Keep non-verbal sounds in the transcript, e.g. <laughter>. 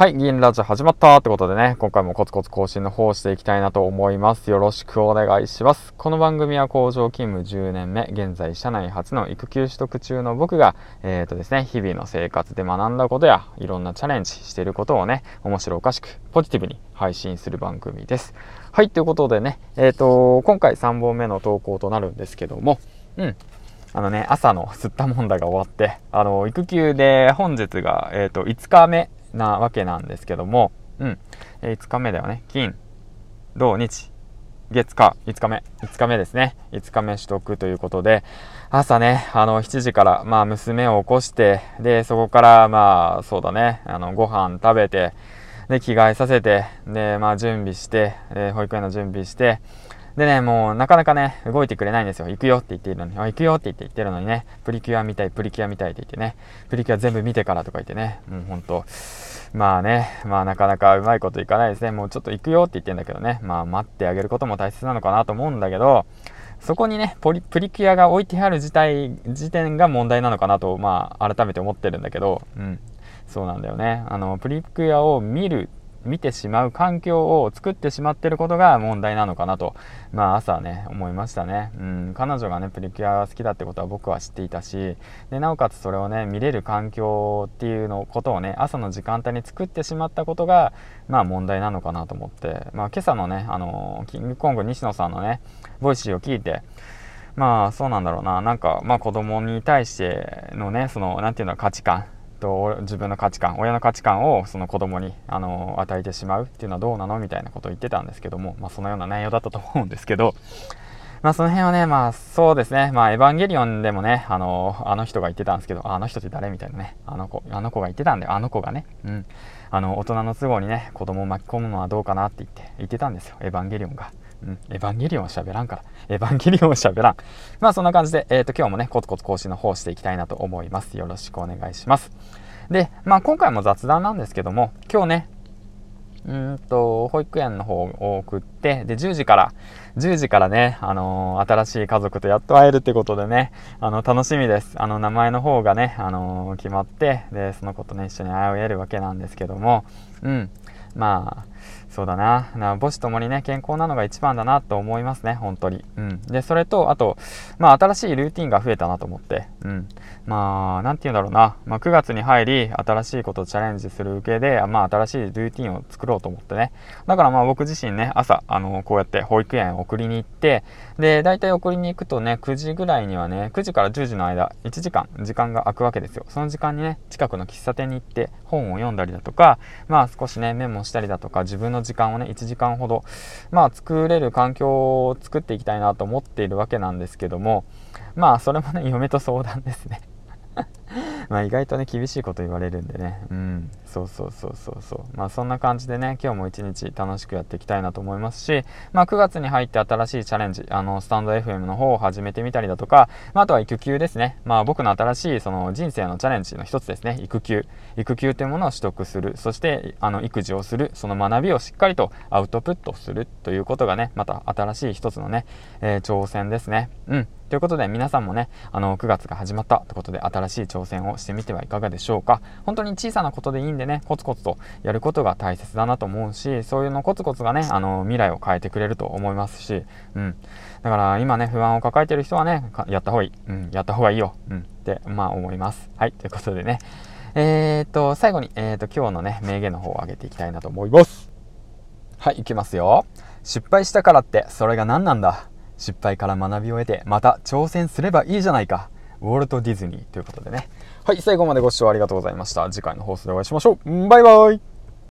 はい、銀ラジオ始まったってことでね、今回もコツコツ更新の方をしていきたいなと思います。よろしくお願いします。この番組は工場勤務10年目、現在社内初の育休取得中の僕が、えっ、ー、とですね、日々の生活で学んだことや、いろんなチャレンジしていることをね、面白おかしく、ポジティブに配信する番組です。はい、ということでね、えっ、ー、と、今回3本目の投稿となるんですけども、うん、あのね、朝の吸ったもんだが終わって、あの、育休で本日が、えっ、ー、と、5日目なわけなんですけども、うん、えー、5日目だよね。金、土、日、月。火、5日目、5日目ですね。5日目取得ということで、朝ね、あの、7時から、まあ、娘を起こして、で、そこから、まあ、そうだね、あの、ご飯食べて、で、着替えさせて、で、まあ、準備して、で、保育園の準備して、でね、もうなかなかね、動いてくれないんですよ。行くよって言っているのに、あ、行くよって言って言ってるのにね、プリキュア見たい、プリキュア見たいって言ってね、プリキュア全部見てからとか言ってね、もうほんと、まあね、まあなかなかうまいこといかないですね。もうちょっと行くよって言ってんだけどね、まあ待ってあげることも大切なのかなと思うんだけど、そこにね、プリプリキュアが置いてある時体、時点が問題なのかなと、まあ改めて思ってるんだけど、うん。そうなんだよね。あの、プリキュアを見る見てしまう環境を作ってしまってることが問題なのかなと、まあ朝ね、思いましたね。うん、彼女がね、プリキュアが好きだってことは僕は知っていたし、で、なおかつそれをね、見れる環境っていうのことをね、朝の時間帯に作ってしまったことが、まあ問題なのかなと思って、まあ今朝のね、あの、キングコング西野さんのね、 Voicy を聞いて、まあそうなんだろうな、なんか、まあ子供に対してのね、その、なんていうの、価値観、と自分の価値観親の価値観をその子供にあの与えてしまうっていうのはどうなのみたいなことを言ってたんですけども、まあ、そのような内容だったと思うんですけど、まあ、その辺はね、まあ、そうですね、まあ、エヴァンゲリオンでもね、あの、あの人が言ってたんですけど、あの人って誰みたいなね、あの子、あの子が言ってたんだよ、あの子がね、うん、あの、大人の都合にね、子供を巻き込むのはどうかなって言って、言ってたんですよ、エヴァンゲリオンが。うん、エヴァンゲリオン喋らんから。エヴァンゲリオン喋らん。まあそんな感じで、えっ、ー、と今日もね、コツコツ更新の方していきたいなと思います。よろしくお願いします。で、まあ今回も雑談なんですけども、今日ね、うんと、保育園の方を送って、で、10時から、10時からね、あのー、新しい家族とやっと会えるってことでね、あの、楽しみです。あの、名前の方がね、あのー、決まって、で、その子とね、一緒に会えるわけなんですけども、うん。まあ、そうだな。な母子ともにね、健康なのが一番だなと思いますね、本当に。うん。で、それと、あと、まあ、新しいルーティンが増えたなと思って。うん。まあ、なんて言うんだろうな。まあ、9月に入り、新しいことをチャレンジする受けで、まあ、新しいルーティンを作ろうと思ってね。だからまあ、僕自身ね、朝、あの、こうやって保育園送りに行って、で、大体送りに行くとね、9時ぐらいにはね、9時から10時の間、1時間、時間が空くわけですよ。その時間にね、近くの喫茶店に行って、本を読んだりだとか、まあ、少しね、メモしたりだとか、自分のの時間をね、1時間ほど、まあ、作れる環境を作っていきたいなと思っているわけなんですけども、まあ、それもね、嫁と相談ですね <laughs> まあ意外とね、厳しいこと言われるんでね。うん。そうそうそうそうそう。まあそんな感じでね、今日も一日楽しくやっていきたいなと思いますし、まあ9月に入って新しいチャレンジ、あの、スタンド FM の方を始めてみたりだとか、まああとは育休ですね。まあ僕の新しいその人生のチャレンジの一つですね。育休。育休というものを取得する。そして、あの、育児をする。その学びをしっかりとアウトプットするということがね、また新しい一つのね、えー、挑戦ですね。うん。ということで皆さんもね、あの、9月が始まったということで新しい挑戦をしてみてはいかがでしょうか。本当に小さなことでいいんでね、コツコツとやることが大切だなと思うし、そういうのコツコツがね、あの、未来を変えてくれると思いますし、うん。だから今ね、不安を抱えてる人はね、やった方がいい。うん、やった方がいいよ。うん、って、まあ思います。はい、ということでね。えー、っと、最後に、えー、っと、今日のね、名言の方を上げていきたいなと思います。はい、いきますよ。失敗したからって、それが何なんだ？失敗から学びを得て、また挑戦すればいいじゃないか。ウォルト・ディズニーということでね。はい、最後までご視聴ありがとうございました。次回の放送でお会いしましょう。バイバイ